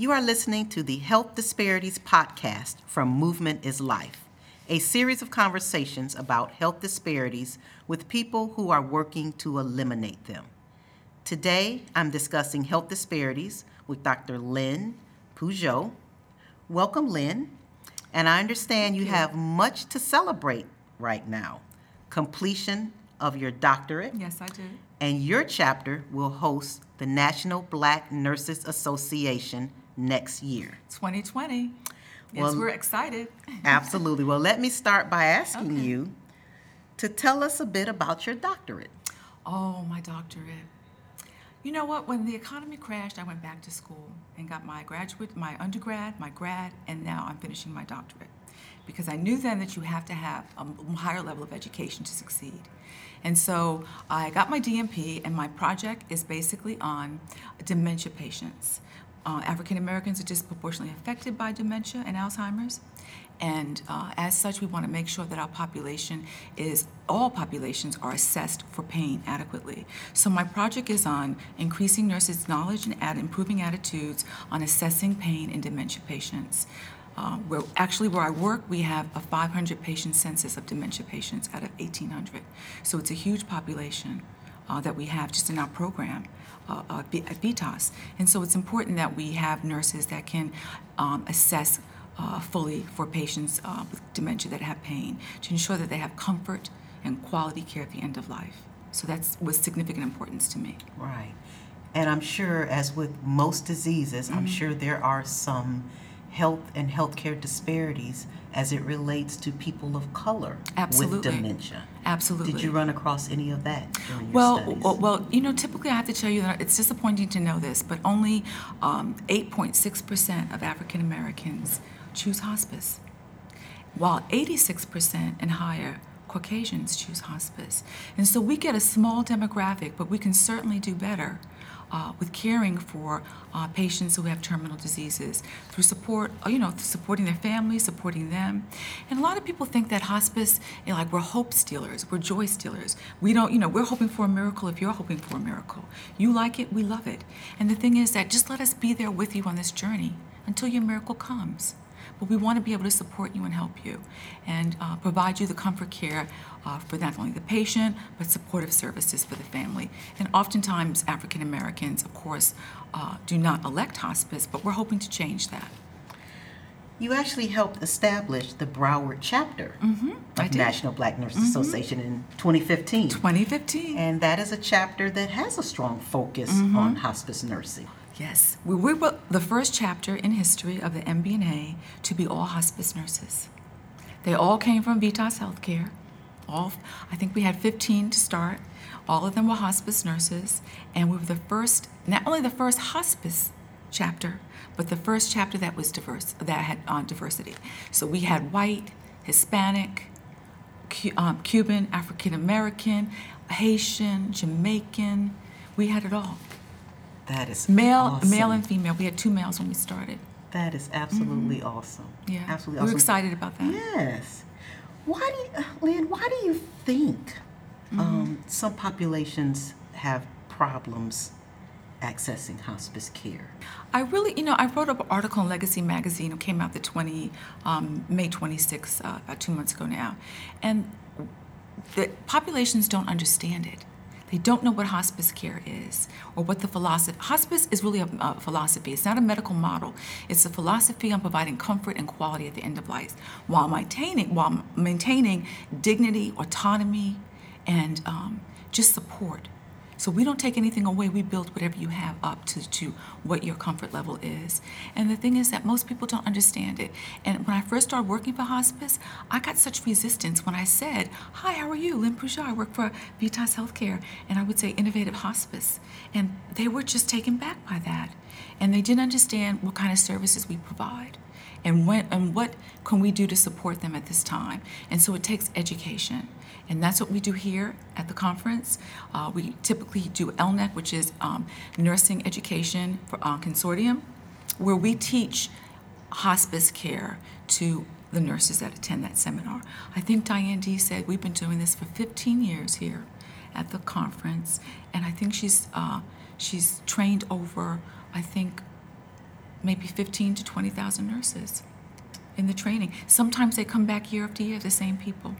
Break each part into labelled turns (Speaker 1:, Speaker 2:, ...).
Speaker 1: You are listening to the Health Disparities Podcast from Movement is Life, a series of conversations about health disparities with people who are working to eliminate them. Today, I'm discussing health disparities with Dr. Lyn Peugeot. Welcome, Lyn. And I understand you have much to celebrate right now completion of your doctorate.
Speaker 2: Yes, I do.
Speaker 1: And your chapter will host the National Black Nurses Association next year.
Speaker 2: 2020. Yes,
Speaker 1: Well-
Speaker 2: we're excited.
Speaker 1: Absolutely. Well, let me start by asking
Speaker 2: Okay.
Speaker 1: you to tell us a bit about your doctorate.
Speaker 2: Oh, my doctorate. You know what? When the economy crashed, I went back to school and got my graduate, my undergrad, my grad, and now I'm finishing my doctorate. Because I knew then that you have to have a higher level of education to succeed. And so I got my DNP, and my project is basically on dementia patients. Uh, African Americans are disproportionately affected by dementia and Alzheimer's. And uh, as such, we want to make sure that our population is, all populations are assessed for pain adequately. So my project is on increasing nurses' knowledge and ad- improving attitudes on assessing pain in dementia patients. Uh, where actually where I work, we have a 500 patient census of dementia patients out of 1,800. So it's a huge population uh, that we have just in our program uh, uh, B- at VITAS. And so it's important that we have nurses that can um, assess uh, fully for patients uh, with dementia that have pain to ensure that they have comfort and quality care at the end of life. So that's was significant importance to me.
Speaker 1: Right. And I'm sure, as with most diseases,
Speaker 2: Mm-hmm.
Speaker 1: I'm sure there are some health and healthcare disparities as it relates to people of color
Speaker 2: Absolutely.
Speaker 1: with dementia.
Speaker 2: Absolutely.
Speaker 1: Did you run across any of that
Speaker 2: Well,
Speaker 1: studies?
Speaker 2: well, well, you know, typically I have to tell you that it's disappointing to know this, but only um, 8.6% of African Americans choose hospice, while 86% and higher Caucasians choose hospice. And so we get a small demographic, but we can certainly do better. Uh, with caring for uh, patients who have terminal diseases through support, uh, you know, supporting their families, supporting them. And a lot of people think that hospice, you know, like we're hope stealers, we're joy stealers. We don't, you know, we're hoping for a miracle if you're hoping for a miracle. You like it, we love it. And the thing is that just let us be there with you on this journey until your miracle comes. But we want to be able to support you and help you and uh, provide you the comfort care uh, for not only the patient, but supportive services for the family. And oftentimes, African Americans, of course, uh, do not elect hospice, but we're hoping to change that.
Speaker 1: You actually helped establish the Broward chapter
Speaker 2: Mm-hmm.
Speaker 1: Of. National Black Nurses Association in 2015.
Speaker 2: 2015.
Speaker 1: And that is a chapter that has a strong focus
Speaker 2: Mm-hmm.
Speaker 1: on hospice nursing.
Speaker 2: Yes, we we were the first chapter in history of the NBNA to be all hospice nurses. They all came from Vitas Healthcare. All, I think we had 15 to start. All of them were hospice nurses, and we were the first, not only the first hospice chapter, but the first chapter that was diverse, that had uh, diversity. So we had white, Hispanic, um, Cuban, African American, Haitian, Jamaican. We had it all.
Speaker 1: That is
Speaker 2: Male,
Speaker 1: awesome.
Speaker 2: male and female. We had two males when we started.
Speaker 1: That is absolutely awesome.
Speaker 2: Mm-hmm. Yeah,
Speaker 1: absolutely awesome.
Speaker 2: we were
Speaker 1: awesome.
Speaker 2: excited about that.
Speaker 1: Yes. Why do you, uh, Lyn? Why do you think
Speaker 2: Mm-hmm.
Speaker 1: um, some populations have problems accessing hospice care?
Speaker 2: I really, you know, I wrote an article in Legacy Magazine. It came out the 20, um, May 26, uh, about two months ago now, and the populations don't understand it. They don't know what hospice care is or what the philosophy. Hospice is really a, a philosophy. It's not a medical model. It's a philosophy on providing comfort and quality at the end of life, while maintaining while maintaining dignity, autonomy, and um, just support. So we don't take anything away. We build whatever you have up to, to what your comfort level is. And the thing is that most people don't understand it. And when I first started working for hospice, I got such resistance when I said, Hi, how are you? Lyn Peugeot. I work for Vitas Healthcare. And I would say Innovative Hospice. And they were just taken back by that. And they didn't understand what kind of services we provide and when and what can we do to support them at this time. And so it takes education. And that's what we do here at the conference. Uh, we typically do ELNEC which is um, nursing education for uh, consortium where we teach hospice care to the nurses that attend that seminar. I think diane d said we've been doing this for 15 years here at the conference and i think she's uh, she's trained over i think maybe 15 to 20,000 nurses in the training. Sometimes they come back year after year, the same people,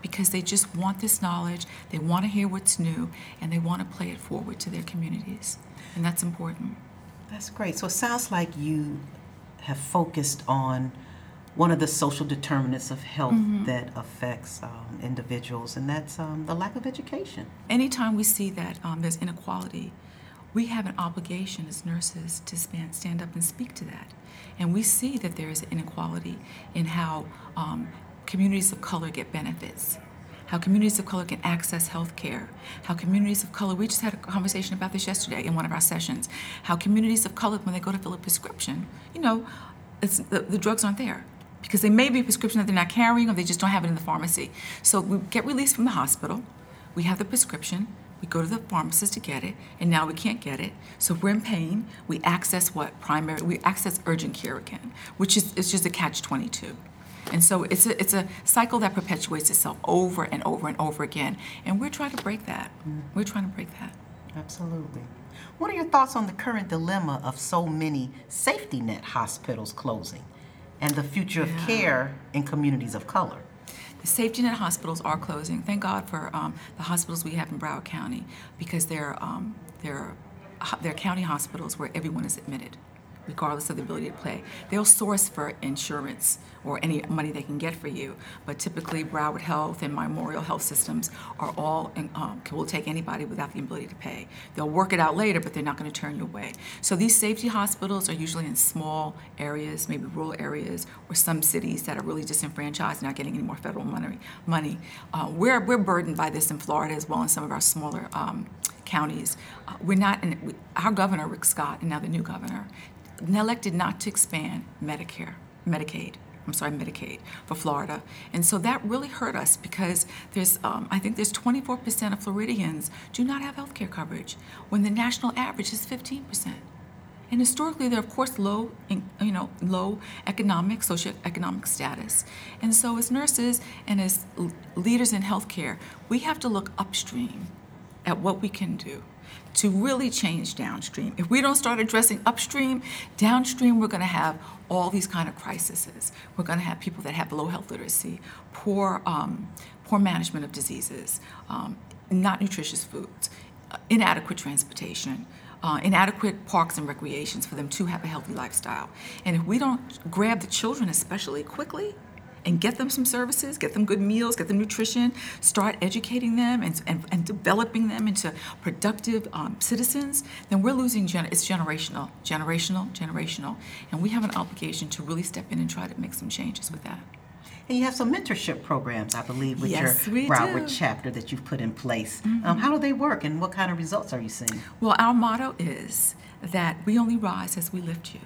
Speaker 2: because they just want this knowledge, they want to hear what's new, and they want to play it forward to their communities. And that's important.
Speaker 1: That's great. So it sounds like you have focused on one of the social determinants of health that affects um, individuals, and that's um, the lack of education.
Speaker 2: Anytime we see that um, there's inequality, we have an obligation as nurses to stand, up and speak to that. And we see that there is inequality in how um, communities of color get benefits, how communities of color can access health care, how communities of color, we just had a conversation about this yesterday in one of our sessions, how communities of color, when they go to fill a prescription, you know, the, the drugs aren't there because they may be a prescription that they're not carrying or they just don't have it in the pharmacy. So we get released from the hospital, we have the prescription, we go to the pharmacist to get it, and now we can't get it. So we're in pain, we access what primary, we access urgent care again, which is it's just a catch 22. And so it's a, it's a cycle that perpetuates itself over and over and over again. And we're trying to break that. Mm-hmm. We're trying to break that.
Speaker 1: Absolutely. What are your thoughts on the current dilemma of so many safety net hospitals closing and the future of care in communities of color?
Speaker 2: The safety net hospitals are closing. Thank God for um, the hospitals we have in Broward County because they're, um, they're, they're county hospitals where everyone is admitted, regardless of the ability to pay. They'll source for insurance or any money they can get for you, but typically Broward Health and Memorial Health Systems are all, in, um, will take anybody without the ability to pay. They'll work it out later, but they're not going to turn you away. So these safety hospitals are usually in small areas, maybe rural areas, or some cities that are really disenfranchised, not getting any more federal money. Money. Uh, we're we're burdened by this in Florida as well, in some of our smaller um, counties. Uh, we're not. In, we, our governor Rick Scott, and now the new governor, elected not to expand Medicare, Medicaid. I'm sorry, Medicaid for Florida. And so that really hurt us because there's, um, I think there's 24% of Floridians do not have health care coverage when the national average is 15%. And historically, they're of course low, in, you know, low economic, socioeconomic status. And so, as nurses and as leaders in healthcare, we have to look upstream at what we can do to really change downstream. If we don't start addressing upstream, downstream we're going to have all these kind of crises. We're going to have people that have low health literacy, poor, um, poor management of diseases, um, not nutritious foods, uh, inadequate transportation, uh, inadequate parks and recreations for them to have a healthy lifestyle. And if we don't grab the children, especially quickly, and get them some services, get them good meals, get them nutrition, start educating them and, and, and developing them into productive um, citizens, then we're losing, gen- it's generational, generational, generational. And we have an obligation to really step in and try to make some changes with that.
Speaker 1: And you have some mentorship programs, I believe, with
Speaker 2: Yes,
Speaker 1: your Broward
Speaker 2: do. Mm-hmm.
Speaker 1: chapter that you've put in place. Um, how do they work, and what kind of results are you seeing?
Speaker 2: Well, our motto is that we only rise as we lift you.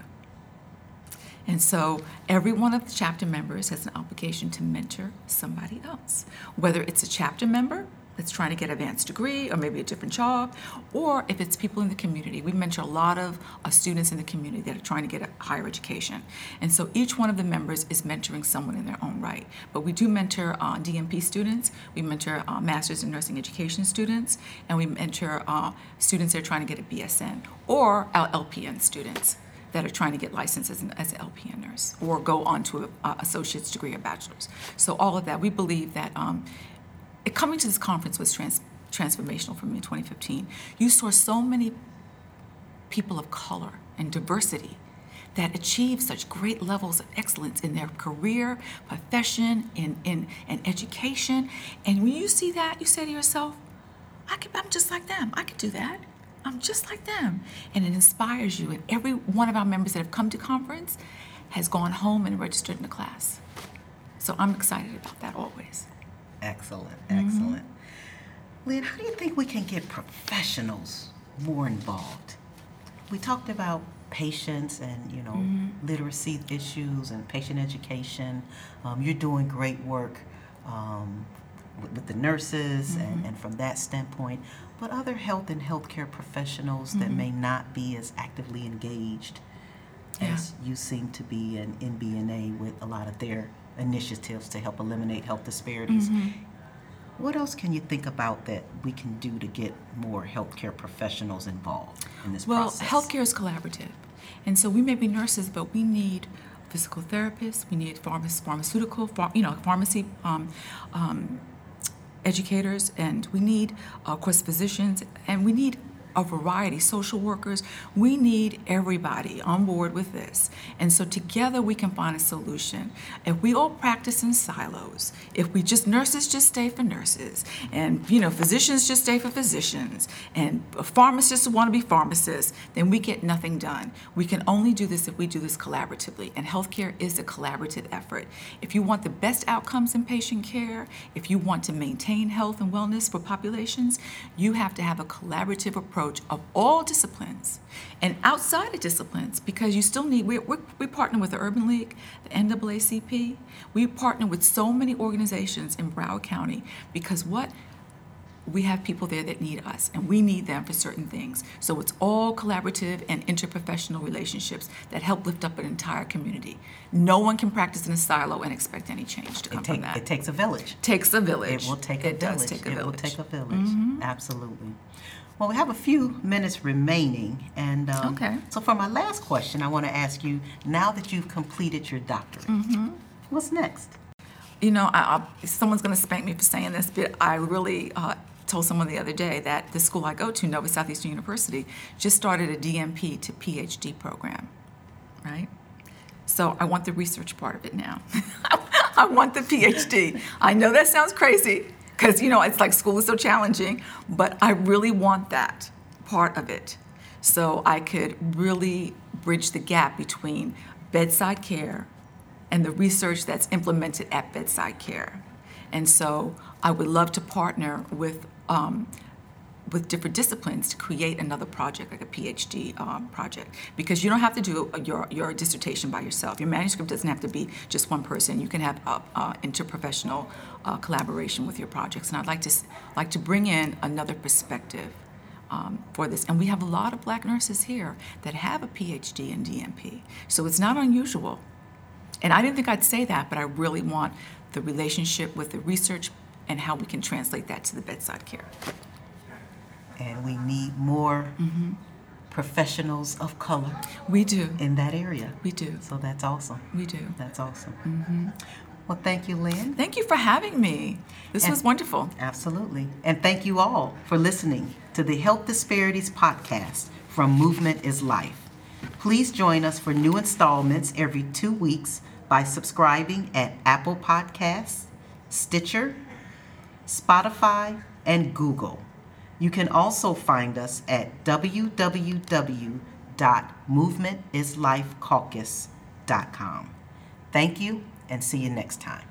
Speaker 2: And so every one of the chapter members has an obligation to mentor somebody else, whether it's a chapter member that's trying to get an advanced degree or maybe a different job, or if it's people in the community. We mentor a lot of uh, students in the community that are trying to get a higher education. And so each one of the members is mentoring someone in their own right. But we do mentor uh, DNP students, we mentor uh, Masters in Nursing Education students, and we mentor uh, students that are trying to get a BSN or LPN students that are trying to get licensed as an, as an LPN nurse or go on to an associate's degree or bachelor's. So all of that, we believe that um, it, coming to this conference was trans, transformational for me in 2015. You saw so many people of color and diversity that achieve such great levels of excellence in their career, profession, in, in, in education. And when you see that, you say to yourself, I could, I'm just like them. I could do that. I'm just like them. And it inspires you. And every one of our members that have come to conference has gone home and registered in a class. So I'm excited about that always.
Speaker 1: Excellent,
Speaker 2: Mm-hmm.
Speaker 1: excellent. Lyn, how do you think we can get professionals more involved? We talked about patients and you know
Speaker 2: Mm-hmm.
Speaker 1: literacy issues and patient education. Um, you're doing great work um, with, with the nurses
Speaker 2: Mm-hmm.
Speaker 1: and, and from that standpoint. But other health and healthcare professionals that
Speaker 2: Mm-hmm.
Speaker 1: may not be as actively engaged as you seem to be in NBNA with a lot of their initiatives to help eliminate health disparities.
Speaker 2: Mm-hmm.
Speaker 1: What else can you think about that we can do to get more healthcare professionals involved in this
Speaker 2: Well,
Speaker 1: process?
Speaker 2: healthcare is collaborative. And so we may be nurses, but we need physical therapists, we need pharma- pharmaceutical, ph- you know, pharmacy um, um, educators, and we need, uh, of course, physicians, and we need a variety, social workers. We need everybody on board with this. And so together we can find a solution. If we all practice in silos, if we just, nurses just stay for nurses, and, you know, physicians just stay for physicians, and pharmacists want to be pharmacists, then we get nothing done. We can only do this if we do this collaboratively. And healthcare is a collaborative effort. If you want the best outcomes in patient care, if you want to maintain health and wellness for populations, you have to have a collaborative approach of all disciplines and outside of disciplines because you still need, we we we partner with the Urban League, the NAACP. We partner with so many organizations in Broward County because what? we have people there that need us and we need them for certain things. So it's all collaborative and interprofessional relationships that help lift up an entire community. No one can practice in a silo and expect any change to come
Speaker 1: It,
Speaker 2: from that.
Speaker 1: it takes a village.
Speaker 2: takes a village.
Speaker 1: It will take a
Speaker 2: It
Speaker 1: village.
Speaker 2: take a
Speaker 1: It
Speaker 2: village. Mm-hmm.
Speaker 1: will take a village. Absolutely. Well, we have a few minutes remaining, and um,
Speaker 2: Okay.
Speaker 1: so for my last question, I want to ask you: Now that you've completed your doctorate,
Speaker 2: Mm-hmm.
Speaker 1: what's next?
Speaker 2: You know, I, I, someone's going to spank me for saying this, but I really uh, told someone the other day that the school I go to, Nova Southeastern University, just started a DNP to PhD program, right? So I want the research part of it now. I want the PhD. I know that sounds crazy because, you know, it's like school is so challenging, but I really want that part of it. So I could really bridge the gap between bedside care and the research that's implemented at bedside care. And so I would love to partner with um, with different disciplines to create another project, like a PhD um, project, because you don't have to do your, your dissertation by yourself. Your manuscript doesn't have to be just one person. You can have uh, uh, interprofessional uh, collaboration with your projects, and I'd like to like to bring in another perspective um, for this. And we have a lot of Black nurses here that have a PhD in DNP, so it's not unusual. And I didn't think I'd say that, but I really want the relationship with the research and how we can translate that to the bedside care.
Speaker 1: And we need more
Speaker 2: Mm-hmm.
Speaker 1: professionals of color
Speaker 2: We do.
Speaker 1: in that area.
Speaker 2: We do.
Speaker 1: So that's awesome.
Speaker 2: We do.
Speaker 1: That's awesome.
Speaker 2: Mm-hmm.
Speaker 1: Well, thank you, Lyn.
Speaker 2: Thank you for having me. This
Speaker 1: And-
Speaker 2: was wonderful.
Speaker 1: Absolutely. And thank you all for listening to the Health Disparities Podcast from Movement is Life. Please join us for new installments every two weeks by subscribing at Apple Podcasts, Stitcher, Spotify, and Google. You can also find us at www.movementislifecaucus.com. Thank you and see you next time.